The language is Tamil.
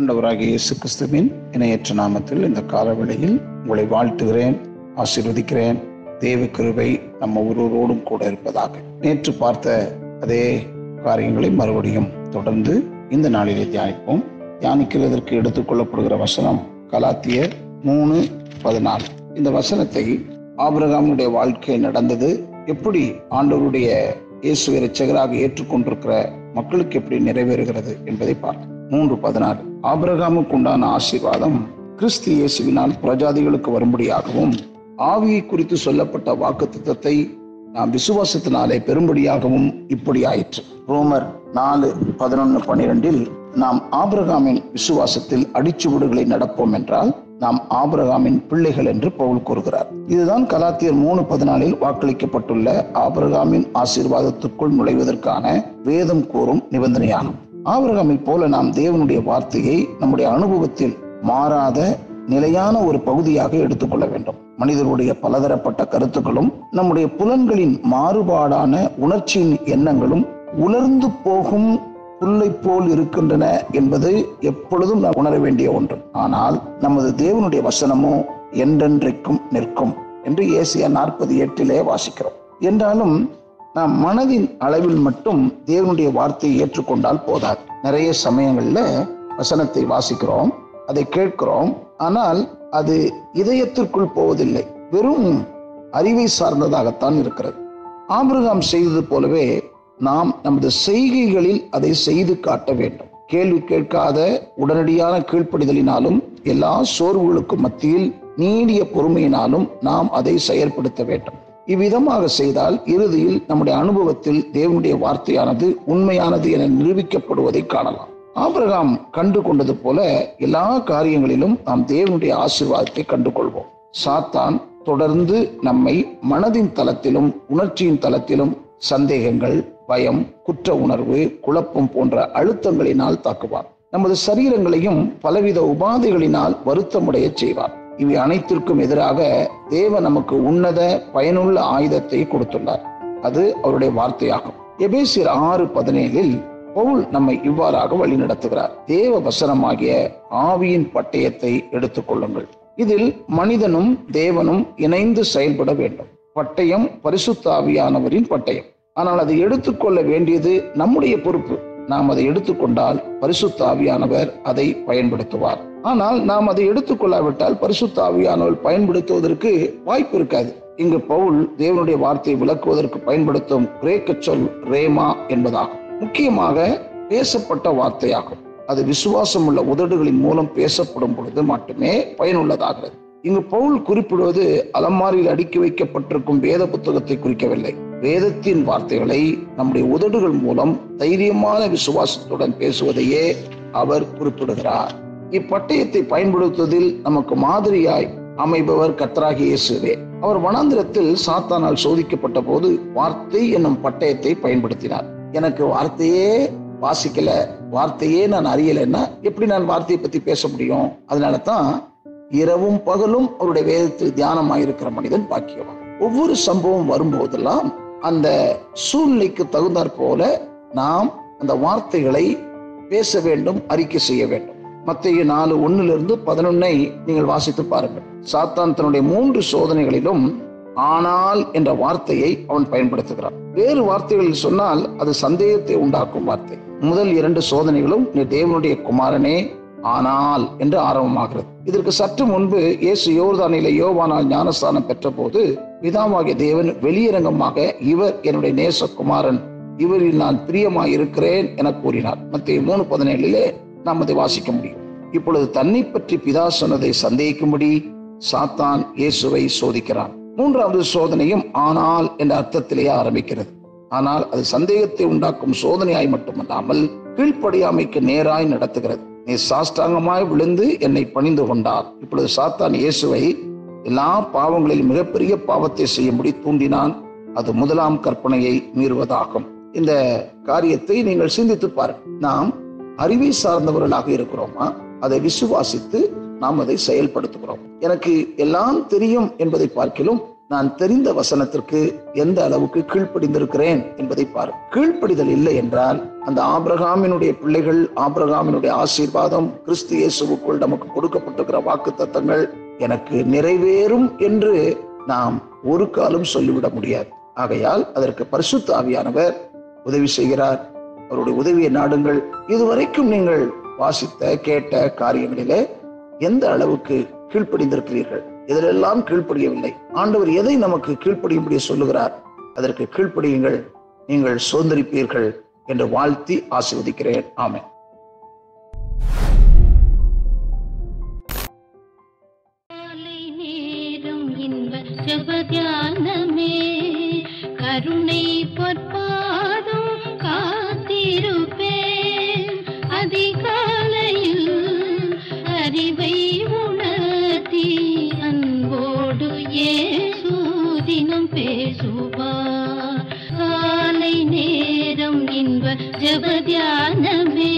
ஆண்டவராகிய இயேசு கிறிஸ்துவின் இணையற்ற நாமத்தில் இந்த காலவெளியில் உங்களை வாழ்த்துகிறேன் ஆசீர்வதிக்கிறேன். தேவ கிருபை நம்ம ஒருவரோடும் கூட இருப்பதாக. நேற்று பார்த்த அதே காரியங்களை மறுபடியும் தொடர்ந்து இந்த நாளிலே தியானிப்போம். தியானிக்கிறதற்கு எடுத்துக்கொள்ளப்படுகிற வசனம் கலாத்தியர் மூணு பதினாலு. இந்த வசனத்தை ஆபிரகாமுடைய வாழ்க்கை நடந்தது. எப்படி ஆண்டவருடைய இயேசு இரட்சகராக ஏற்றுக்கொண்டிருக்கிற மக்களுக்கு எப்படி நிறைவேறுகிறது என்பதை பார்த்தோம் மூன்று பதினாறு. ஆபிரகாமுக்கு உண்டான ஆசீர்வாதம் கிறிஸ்து இயேசுவினால் பிரஜாதிகளுக்கு வரும்படியாகவும் ஆவியை குறித்து சொல்லப்பட்ட வாக்கு நாம் விசுவாசத்தினாலே பெரும்படியாகவும் இப்படி ஆயிற்று ரோமர் நாலு பதினொன்னு பனிரெண்டில் நாம் ஆபிரகாமின் விசுவாசத்தில் அடிச்சுவடுகளை நடப்போம் என்றால் நாம் ஆபிரகாமின் பிள்ளைகள் என்று பவுல் கூறுகிறார். இதுதான் கலாத்தியர் மூணு பதினாலில் வாக்களிக்கப்பட்டுள்ள ஆபிரகாமின் ஆசீர்வாதத்துக்குள் நுழைவதற்கான வேதம் கூறும் நிபந்தனையாகும். ஆபிரகாமை போல நாம் தேவனுடைய வார்த்தையை நம்முடைய அனுபவத்தில் மாறாத நிலையான ஒரு பகுதியாக எடுத்துக்கொள்ள வேண்டும். மனிதர்களுடைய பலதரப்பட்ட கருத்துக்களும் நம்முடைய புலன்களின் மாறுபாடான உணர்ச்சியின் எண்ணங்களும் உலர்ந்து போகும் புல்லை போல் இருக்கின்றன என்பது எப்பொழுதும் நாம் உணர வேண்டிய ஒன்று. ஆனால் நமது தேவனுடைய வசனமோ என்றென்றைக்கும் நிற்கும் என்று ஏசியா நாற்பது எட்டிலே வாசிக்கிறோம். என்றாலும் நாம் மனதின் அளவில் மட்டும் தேவனுடைய வார்த்தையை ஏற்றுக்கொண்டால் போதாது. நிறைய சமயங்கள்ல வசனத்தை வாசிக்கிறோம் அதை கேட்கிறோம் ஆனால் அது இதயத்திற்குள் போவதில்லை. வெறும் அறிவை சார்ந்ததாகத்தான் இருக்கிறது. ஆபிரகாம் செய்தது போலவே நாம் நமது செய்கைகளில் அதை செய்து காட்ட வேண்டும். கேள்வி கேட்காத உடனடியான கீழ்ப்படிதலினாலும் எல்லா சோர்வுகளுக்கும் மத்தியில் நீடிய பொறுமையினாலும் நாம் அதை செயற்படுத்த வேண்டும். இவ்விதமாக செய்தால் இறுதியில் நம்முடைய அனுபவத்தில் தேவனுடைய வார்த்தையானது உண்மையானது என நிரூபிக்கப்படுவதை காணலாம். ஆபிரகாம் கண்டு கொண்டது போல எல்லா காரியங்களிலும் நாம் தேவனுடைய ஆசீர்வாதத்தை கண்டு கொள்வோம் சாத்தான் தொடர்ந்து நம்மை மனதின் தளத்திலும் உணர்ச்சியின் தளத்திலும் சந்தேகங்கள் பயம் குற்ற உணர்வு குழப்பம் போன்ற அழுத்தங்களினால் தாக்குவார். நமது சரீரங்களையும் பலவித உபாதைகளினால் வருத்தமுடைய செய்வார். இவை அனைத்திற்கும் எதிராக தேவ நமக்கு உன்னத பயனுள்ள ஆயுதத்தை கொடுத்துள்ளார். அது அவருடைய வார்த்தையாகும். எபேசியர் ஆறு பதினேழில் பவுல் நம்மை இவ்வாறாக வழி நடத்துகிறார் தேவ வசனமாகிய ஆவியின் பட்டயத்தை எடுத்துக்கொள்ளுங்கள் இதில் மனிதனும் தேவனும் இணைந்து செயல்பட வேண்டும். பட்டயம் பரிசுத்தாவியானவரின் பட்டயம். ஆனால் அதை எடுத்துக்கொள்ள வேண்டியது நம்முடைய பொறுப்பு. நாம் அதை எடுத்துக்கொண்டால் பரிசுத்தாவியானவர் அதை பயன்படுத்துவார். ஆனால் நாம் அதை எடுத்துக்கொள்ளாவிட்டால் பரிசுத்தாவியானவர் பயன்படுத்துவதற்கு வாய்ப்பு இருக்காது. இங்கு பவுல் தேவனுடைய வார்த்தையை விளக்குவதற்கு பயன்படுத்தும் கிரேக்க சொல் ரேமா என்பதாகும். முக்கியமாக பேசப்பட்ட வார்த்தையாகும். அது விசுவாசம் உள்ள உதடுகளின் மூலம் பேசப்படும் பொழுது மட்டுமே பயனுள்ளதாகிறது. இங்கு பவுல் குறிப்பிடுவது அலமாரியில் அடுக்கி வைக்கப்பட்டிருக்கும் வேத புத்தகத்தை குறிக்கவில்லை. வேதத்தின் வார்த்தைகளை நம்முடைய உதடுகள் மூலம் தைரியமான விசுவாசத்துடன் பேசுவதையே அவர் குறிப்பிடுகிறார். இப்பட்டயத்தை பயன்படுத்துவதில் நமக்கு மாதிரியாய் அமைபவர் கத்தராகி இயேசுவே. அவர் வனாந்திரத்தில் சாத்தானால் சோதிக்கப்பட்ட போது வார்த்தை என்னும் பட்டயத்தை பயன்படுத்தினார். எனக்கு வார்த்தையே வாசிக்கல வார்த்தையே நான் அறியலைன்னா எப்படி நான் வார்த்தையை பத்தி பேச முடியும்? அதனால தான் இரவும் பகலும் அவருடைய வேதத்தில் தியானமாயிருக்கிற மனிதன் பாக்கியவான். ஒவ்வொரு சம்பவம் வரும்போதெல்லாம் அந்த சூழ்நிலைக்கு தகுந்தாற் போல நாம் அந்த வார்த்தைகளை பேச வேண்டும் அறிக்கை செய்ய வேண்டும். மத்திய நாலு ஒன்னிலிருந்து பதினொன்னை நீங்கள் வாசித்து பாருங்கள். சாத்தான் தன்னுடைய மூன்று சோதனைகளிலும் ஆனால் என்ற வார்த்தையை அவன் பயன்படுத்துகிறான். வேறு வார்த்தைகளில் சொன்னால் அது சந்தேகத்தை உண்டாக்கும் வார்த்தை. முதல் இரண்டு சோதனைகளும் நீ தேவனுடைய குமாரனே ஆனால் என்று ஆரம்பமாகிறது. இதற்கு சற்று முன்பு இயேசு யோர்தானில யோவானால் ஞானஸ்தானம் பெற்ற போது பிதாவாகிய தேவன் வெளியரங்கமாக இவர் என்னுடைய நேசகுமாரன். இவரில் நான் பிரியமாய் இருக்கிறேன் என கூறினார். மத்திய மூணு பதினேழிலே நாம் அதை வாசிக்க முடியும். இப்பொழுது தன்னை பற்றி பிதா சொன்னதை சந்தேகிக்கும்படி சாத்தான் இயேசுவை சோதிக்கிறான். மூன்றாவது சோதனையும் ஆனால் என்ற அர்த்தத்திலேயே ஆரம்பிக்கிறது. ஆனால் அது சந்தேகத்தை உண்டாக்கும் சோதனையாய் மட்டுமல்லாமல் கீழ்ப்படியாமைக்கு நேராய் நடத்துகிறது. நீ சாஷ்டாங்கமாய் விழுந்து என்னை பணிந்து கொண்டார். இப்பொழுது சாத்தான் இயேசுவை எல்லா பாவங்களில் மிகப்பெரிய பாவத்தை செய்யும்படி தூண்டினான். அது முதலாம் கற்பனையை மீறுவதாகும். இந்த காரியத்தை நீங்கள் சிந்தித்து பாருங்கள். நாம் அறிவை சார்ந்தவர்களாக இருக்கிறோமா? அதை விசுவாசித்து நாம் அதை செயல்படுத்துகிறோம். எனக்கு எல்லாம் தெரியும் என்பதை பார்க்கிலும் நான் தெரிந்த வசனத்திற்கு எந்த அளவுக்கு கீழ்ப்படிந்திருக்கிறேன் என்பதை பாரு. கீழ்ப்படிதல் இல்லை என்றால் அந்த ஆபிரகாமினுடைய பிள்ளைகள் ஆபிரகாமினுடைய ஆசீர்வாதம் கிறிஸ்து இயேசுக்குள் நமக்கு கொடுக்கப்பட்டிருக்கிற வாக்கு தத்தங்கள் எனக்கு நிறைவேறும் என்று நாம் ஒரு காலம் சொல்லிவிட முடியாது. ஆகையால் அதற்கு பரிசுத்த ஆவியானவர் உதவி செய்கிறார். அவருடைய உதவியை நாடுங்கள். இதுவரைக்கும் நீங்கள் வாசித்த கேட்ட காரியங்களிலே எந்த அளவுக்கு கீழ்ப்படிந்திருக்கிறீர்கள்? இதிலெல்லாம் கீழ்ப்படியவில்லை. ஆண்டவர் எதை நமக்கு கீழ்ப்படியும்படி சொல்லுகிறார்? அதற்கு கீழ்ப்படியுங்கள். நீங்கள் சுதந்திரிப்பீர்கள் என்று வாழ்த்தி ஆசிர்வதிக்கிறேன். ஆமேன். இன்ப ஜபத்தியானமே. கருணை பொற்பாதம் காத்திருப்பேன். அதிகாலையில் அறிவை உணர்த்தி அன்போடு ஏசூதினம் பேசுவா காலை நேரம் இன்ப ஜபத்தியானமே.